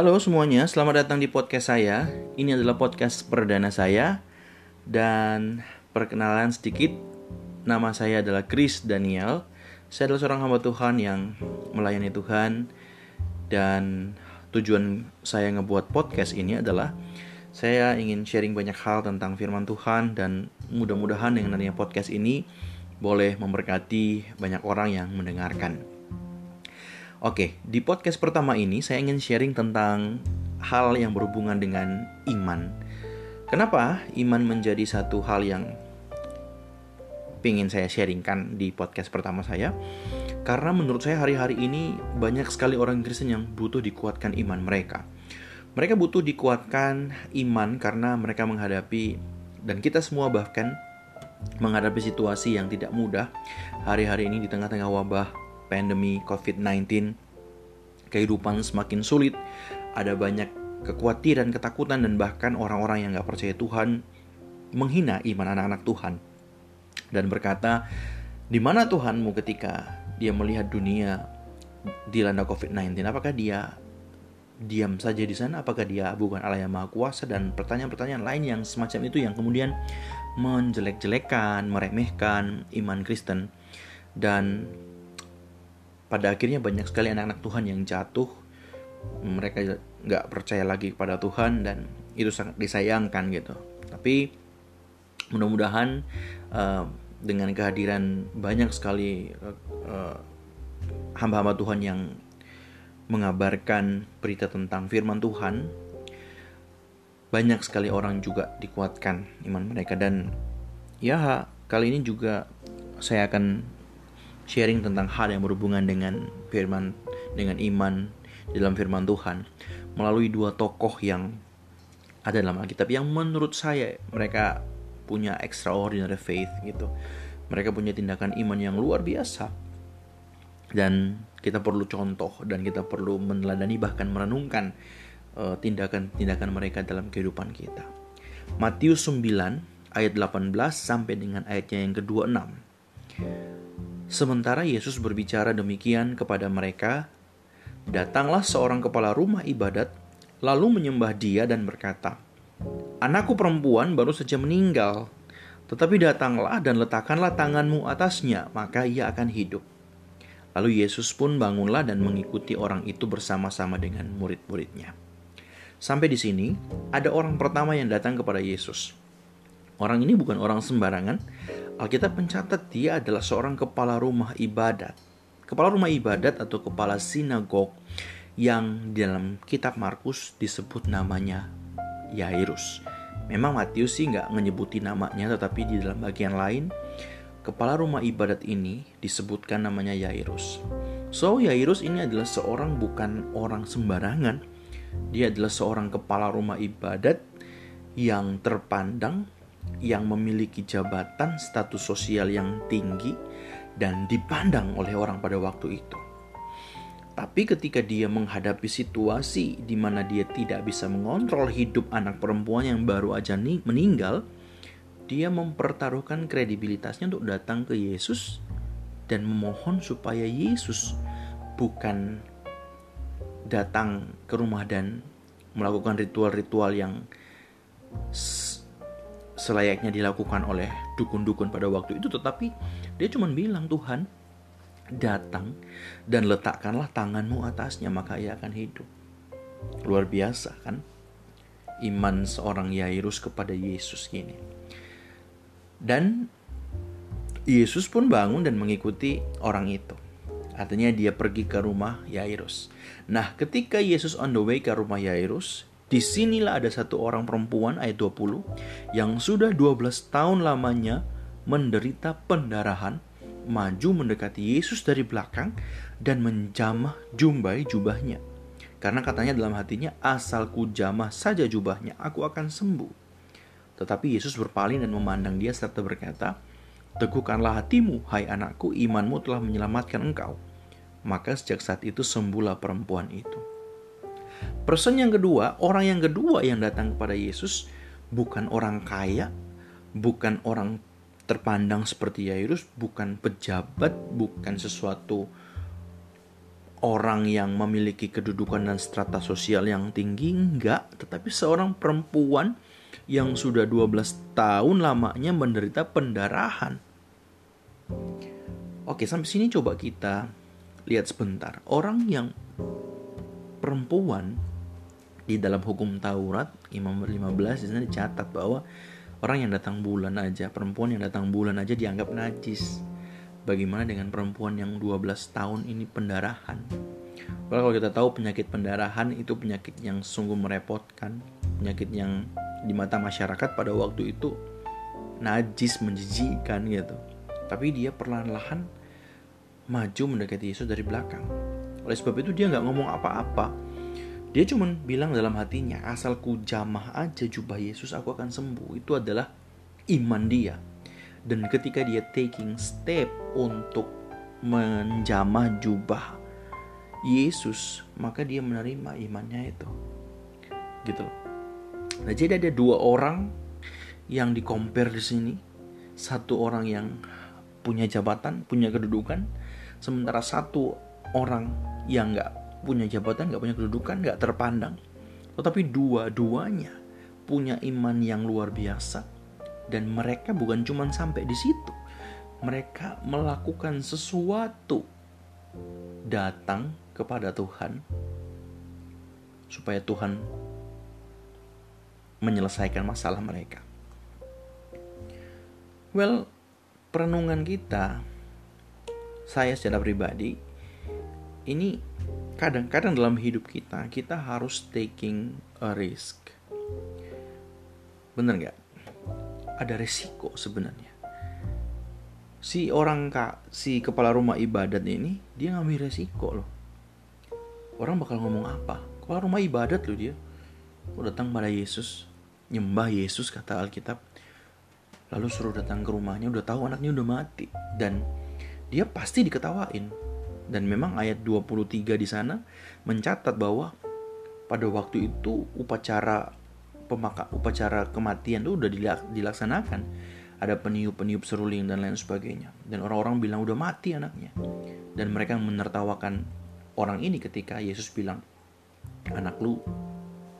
Halo semuanya, selamat datang di podcast saya. Ini adalah podcast perdana saya dan perkenalan sedikit. Nama saya adalah Chris Daniel. Saya adalah seorang hamba Tuhan yang melayani Tuhan dan tujuan saya ngebuat podcast ini adalah saya ingin sharing banyak hal tentang firman Tuhan dan mudah-mudahan dengan adanya podcast ini boleh memberkati banyak orang yang mendengarkan. Oke, di podcast pertama ini saya ingin sharing tentang hal yang berhubungan dengan iman. Kenapa iman menjadi satu hal yang ingin saya sharingkan di podcast pertama saya? Karena menurut saya hari-hari ini banyak sekali orang Kristen yang butuh dikuatkan iman mereka mereka butuh dikuatkan iman karena mereka menghadapi dan kita semua bahkan menghadapi situasi yang tidak mudah hari-hari ini di tengah-tengah wabah pandemi COVID-19 kehidupan semakin sulit ada banyak kekhawatiran, ketakutan dan bahkan orang-orang yang gak percaya Tuhan menghina iman anak-anak Tuhan. Dan berkata di mana Tuhanmu ketika dia melihat dunia dilanda COVID-19 apakah dia diam saja di sana? Apakah dia bukan Allah yang maha kuasa? Dan pertanyaan-pertanyaan lain yang semacam itu yang kemudian menjelek-jelekan, meremehkan iman Kristen. Dan pada akhirnya banyak sekali anak-anak Tuhan yang jatuh. Mereka nggak percaya lagi kepada Tuhan dan itu sangat disayangkan gitu. Tapi mudah-mudahan uh, dengan kehadiran banyak sekali uh, hamba-hamba Tuhan yang mengabarkan berita tentang firman Tuhan, banyak sekali orang juga dikuatkan iman mereka. Dan ya kali ini juga saya akan sharing tentang hal yang berhubungan dengan firman dengan iman dalam firman Tuhan melalui dua tokoh yang ada dalam Alkitab yang menurut saya mereka punya extraordinary faith gitu. Mereka punya tindakan iman yang luar biasa dan kita perlu contoh dan kita perlu meneladani bahkan merenungkan eh, tindakan-tindakan uh, mereka dalam kehidupan kita. Matius 9 ayat 18 sampai dengan ayatnya yang kedua 6. Sementara Yesus berbicara demikian kepada mereka, datanglah seorang kepala rumah ibadat lalu menyembah dia dan berkata, Anakku perempuan baru saja meninggal, tetapi datanglah dan letakkanlah tanganmu atasnya, maka ia akan hidup. Lalu Yesus pun bangunlah dan mengikuti orang itu bersama-sama dengan murid-muridnya. Sampai di sini, ada orang pertama yang datang kepada Yesus. Orang ini bukan orang sembarangan. Alkitab mencatat dia adalah seorang kepala rumah ibadat. Kepala rumah ibadat atau kepala sinagog yang dalam kitab Markus disebut namanya Yairus. Memang Matius sih nggak menyebuti namanya, tetapi di dalam bagian lain kepala rumah ibadat ini disebutkan namanya Yairus. So, Yairus ini adalah seorang bukan orang sembarangan. Dia adalah seorang kepala rumah ibadat yang terpandang, yang memiliki jabatan status sosial yang tinggi dan dipandang oleh orang pada waktu itu. Tapi ketika dia menghadapi situasi di mana dia tidak bisa mengontrol hidup anak perempuan yang baru aja meninggal, dia mempertaruhkan kredibilitasnya untuk datang ke Yesus dan memohon supaya Yesus bukan datang ke rumah dan melakukan ritual-ritual yang selayaknya dilakukan oleh dukun-dukun pada waktu itu tetapi dia cuma bilang Tuhan datang dan letakkanlah tanganmu atasnya maka ia akan hidup luar biasa kan iman seorang Yairus kepada Yesus ini dan Yesus pun bangun dan mengikuti orang itu. Artinya dia pergi ke rumah Yairus. Nah, ketika Yesus on the way ke rumah Yairus, di sinilah ada satu orang perempuan ayat 20 yang sudah 12 tahun lamanya menderita pendarahan, maju mendekati Yesus dari belakang dan menjamah jumbai jubahnya. Karena katanya dalam hatinya, asalku jamah saja jubahnya, aku akan sembuh. Tetapi Yesus berpaling dan memandang dia serta berkata, Teguhkanlah hatimu, hai anakku, imanmu telah menyelamatkan engkau. Maka sejak saat itu sembuhlah perempuan itu. Person yang kedua, orang yang kedua yang datang kepada Yesus bukan orang kaya, bukan orang terpandang seperti Yairus, bukan pejabat, bukan sesuatu orang yang memiliki kedudukan dan strata sosial yang tinggi enggak, tetapi seorang perempuan yang sudah 12 tahun lamanya menderita pendarahan. Oke, sampai sini coba kita lihat sebentar. Orang yang perempuan di dalam hukum Taurat Imam 15 di sana dicatat bahwa orang yang datang bulan aja, perempuan yang datang bulan aja dianggap najis. Bagaimana dengan perempuan yang 12 tahun ini pendarahan? Kalau kita tahu penyakit pendarahan itu penyakit yang sungguh merepotkan, penyakit yang di mata masyarakat pada waktu itu najis menjijikan gitu. Tapi dia perlahan-lahan maju mendekati Yesus dari belakang. Oleh sebab itu dia nggak ngomong apa-apa. Dia cuma bilang dalam hatinya, asal ku jamah aja jubah Yesus aku akan sembuh. Itu adalah iman dia. Dan ketika dia taking step untuk menjamah jubah Yesus, maka dia menerima imannya itu. Gitu. Nah, jadi ada dua orang yang di compare di sini. Satu orang yang punya jabatan, punya kedudukan, sementara satu orang yang nggak punya jabatan, nggak punya kedudukan, nggak terpandang. Tetapi dua-duanya punya iman yang luar biasa dan mereka bukan cuma sampai di situ. Mereka melakukan sesuatu datang kepada Tuhan supaya Tuhan menyelesaikan masalah mereka. Well, perenungan kita saya secara pribadi ini kadang-kadang dalam hidup kita kita harus taking a risk. Bener nggak? Ada resiko sebenarnya. Si orang kak si kepala rumah ibadat ini dia ngambil resiko loh. Orang bakal ngomong apa? Kepala rumah ibadat loh dia. Oh, datang pada Yesus nyembah Yesus kata Alkitab. Lalu suruh datang ke rumahnya udah tahu anaknya udah mati. Dan dia pasti diketawain dan memang ayat 23 di sana mencatat bahwa pada waktu itu upacara pemaka upacara kematian itu udah dilaksanakan. Ada peniup-peniup seruling dan lain sebagainya. Dan orang-orang bilang udah mati anaknya. Dan mereka menertawakan orang ini ketika Yesus bilang, anak lu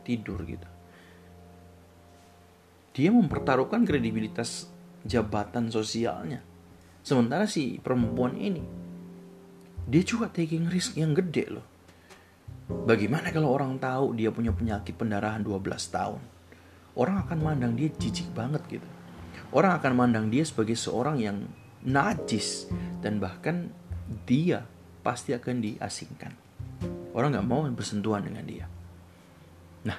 tidur gitu. Dia mempertaruhkan kredibilitas jabatan sosialnya. Sementara si perempuan ini dia juga taking risk yang gede loh. Bagaimana kalau orang tahu dia punya penyakit pendarahan 12 tahun? Orang akan mandang dia jijik banget gitu. Orang akan mandang dia sebagai seorang yang najis dan bahkan dia pasti akan diasingkan. Orang nggak mau bersentuhan dengan dia. Nah,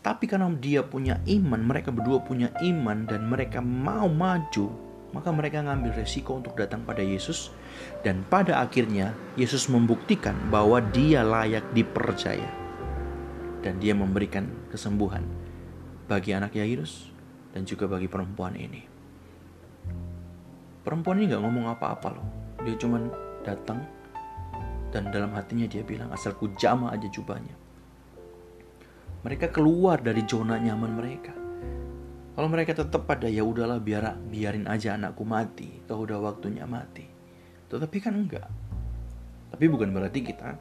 tapi karena dia punya iman, mereka berdua punya iman dan mereka mau maju maka mereka ngambil resiko untuk datang pada Yesus dan pada akhirnya Yesus membuktikan bahwa dia layak dipercaya dan dia memberikan kesembuhan bagi anak Yairus dan juga bagi perempuan ini. Perempuan ini gak ngomong apa-apa loh. Dia cuman datang dan dalam hatinya dia bilang asal ku jama aja jubahnya. Mereka keluar dari zona nyaman mereka kalau mereka tetap pada ya udahlah biar biarin aja anakku mati, atau udah waktunya mati. Tetapi kan enggak. Tapi bukan berarti kita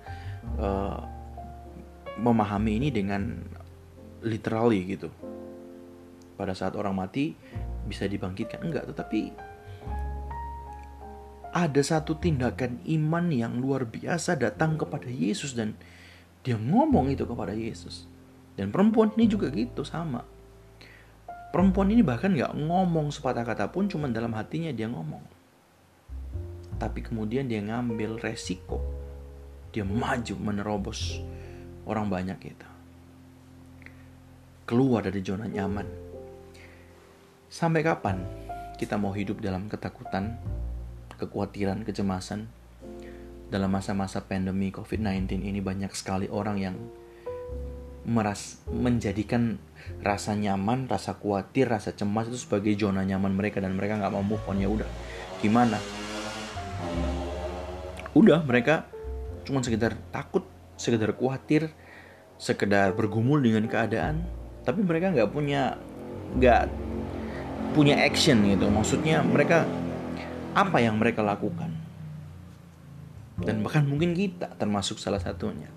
uh, memahami ini dengan literally gitu. Pada saat orang mati bisa dibangkitkan enggak, tetapi ada satu tindakan iman yang luar biasa datang kepada Yesus dan dia ngomong itu kepada Yesus. Dan perempuan ini juga gitu sama Perempuan ini bahkan nggak ngomong sepatah kata pun, cuma dalam hatinya dia ngomong. Tapi kemudian dia ngambil resiko. Dia maju menerobos orang banyak itu. Keluar dari zona nyaman. Sampai kapan kita mau hidup dalam ketakutan, kekhawatiran, kecemasan? Dalam masa-masa pandemi COVID-19 ini banyak sekali orang yang meras menjadikan rasa nyaman, rasa khawatir, rasa cemas itu sebagai zona nyaman mereka dan mereka nggak mau move on ya udah gimana? Udah mereka cuma sekedar takut, sekedar khawatir, sekedar bergumul dengan keadaan, tapi mereka nggak punya nggak punya action gitu. Maksudnya mereka apa yang mereka lakukan? Dan bahkan mungkin kita termasuk salah satunya.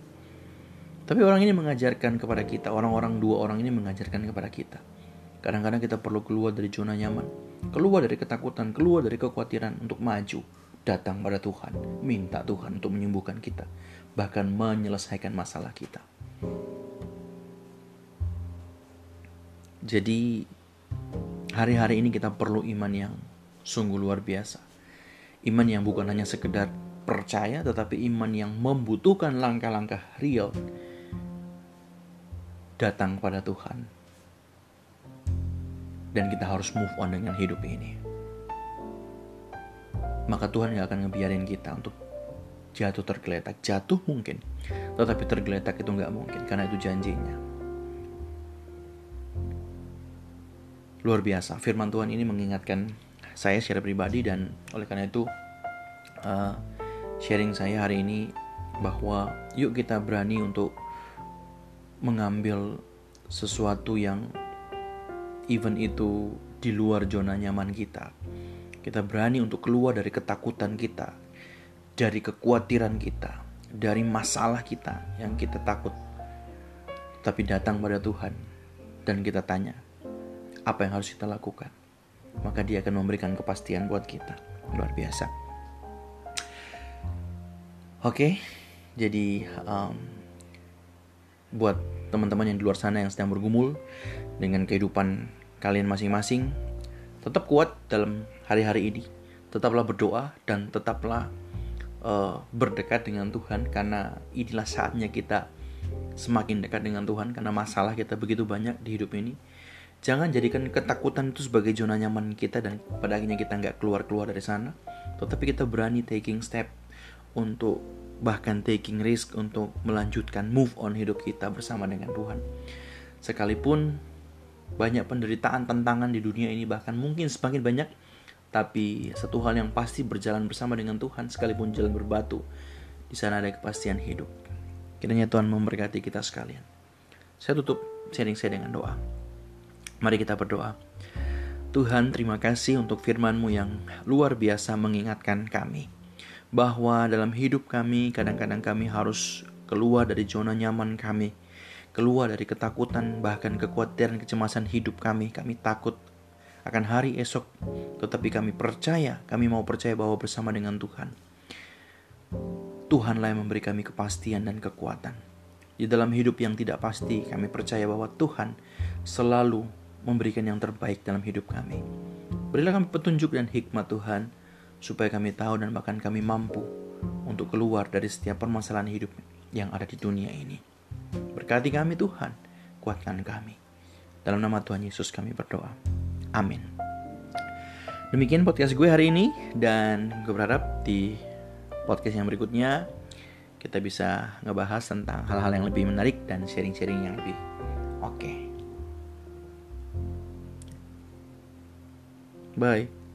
Tapi orang ini mengajarkan kepada kita, orang-orang dua orang ini mengajarkan kepada kita. Kadang-kadang kita perlu keluar dari zona nyaman, keluar dari ketakutan, keluar dari kekhawatiran untuk maju, datang pada Tuhan, minta Tuhan untuk menyembuhkan kita, bahkan menyelesaikan masalah kita. Jadi hari-hari ini kita perlu iman yang sungguh luar biasa. Iman yang bukan hanya sekedar percaya tetapi iman yang membutuhkan langkah-langkah real datang pada Tuhan. Dan kita harus move on dengan hidup ini. Maka Tuhan gak akan ngebiarin kita untuk jatuh tergeletak. Jatuh mungkin, tetapi tergeletak itu nggak mungkin karena itu janjinya. luar biasa. Firman Tuhan ini mengingatkan saya secara pribadi dan oleh karena itu uh, sharing saya hari ini bahwa yuk kita berani untuk mengambil sesuatu yang even itu di luar zona nyaman kita. Kita berani untuk keluar dari ketakutan kita, dari kekhawatiran kita, dari masalah kita yang kita takut. Tapi datang pada Tuhan dan kita tanya, apa yang harus kita lakukan. Maka dia akan memberikan kepastian buat kita. Luar biasa. Oke, jadi um, buat teman-teman yang di luar sana yang sedang bergumul dengan kehidupan kalian masing-masing, tetap kuat dalam hari-hari ini. Tetaplah berdoa dan tetaplah uh, berdekat dengan Tuhan karena inilah saatnya kita semakin dekat dengan Tuhan karena masalah kita begitu banyak di hidup ini Jangan jadikan ketakutan itu sebagai zona nyaman kita dan pada akhirnya kita nggak keluar-keluar dari sana. Tetapi kita berani taking step untuk bahkan taking risk untuk melanjutkan move on hidup kita bersama dengan Tuhan. Sekalipun banyak penderitaan, tantangan di dunia ini bahkan mungkin semakin banyak, tapi satu hal yang pasti berjalan bersama dengan Tuhan sekalipun jalan berbatu. Di sana ada kepastian hidup. Kiranya Tuhan memberkati kita sekalian. Saya tutup sharing saya dengan doa. Mari kita berdoa. Tuhan, terima kasih untuk firman-Mu yang luar biasa mengingatkan kami bahwa dalam hidup kami kadang-kadang kami harus keluar dari zona nyaman kami, keluar dari ketakutan bahkan kekhawatiran kecemasan hidup kami. Kami takut akan hari esok, tetapi kami percaya, kami mau percaya bahwa bersama dengan Tuhan, Tuhanlah yang memberi kami kepastian dan kekuatan. Di dalam hidup yang tidak pasti, kami percaya bahwa Tuhan selalu memberikan yang terbaik dalam hidup kami. Berilah kami petunjuk dan hikmat Tuhan, supaya kami tahu dan bahkan kami mampu untuk keluar dari setiap permasalahan hidup yang ada di dunia ini. Berkati kami Tuhan, kuatkan kami. Dalam nama Tuhan Yesus kami berdoa. Amin. Demikian podcast gue hari ini dan gue berharap di podcast yang berikutnya kita bisa ngebahas tentang hal-hal yang lebih menarik dan sharing-sharing yang lebih oke. Okay. Bye.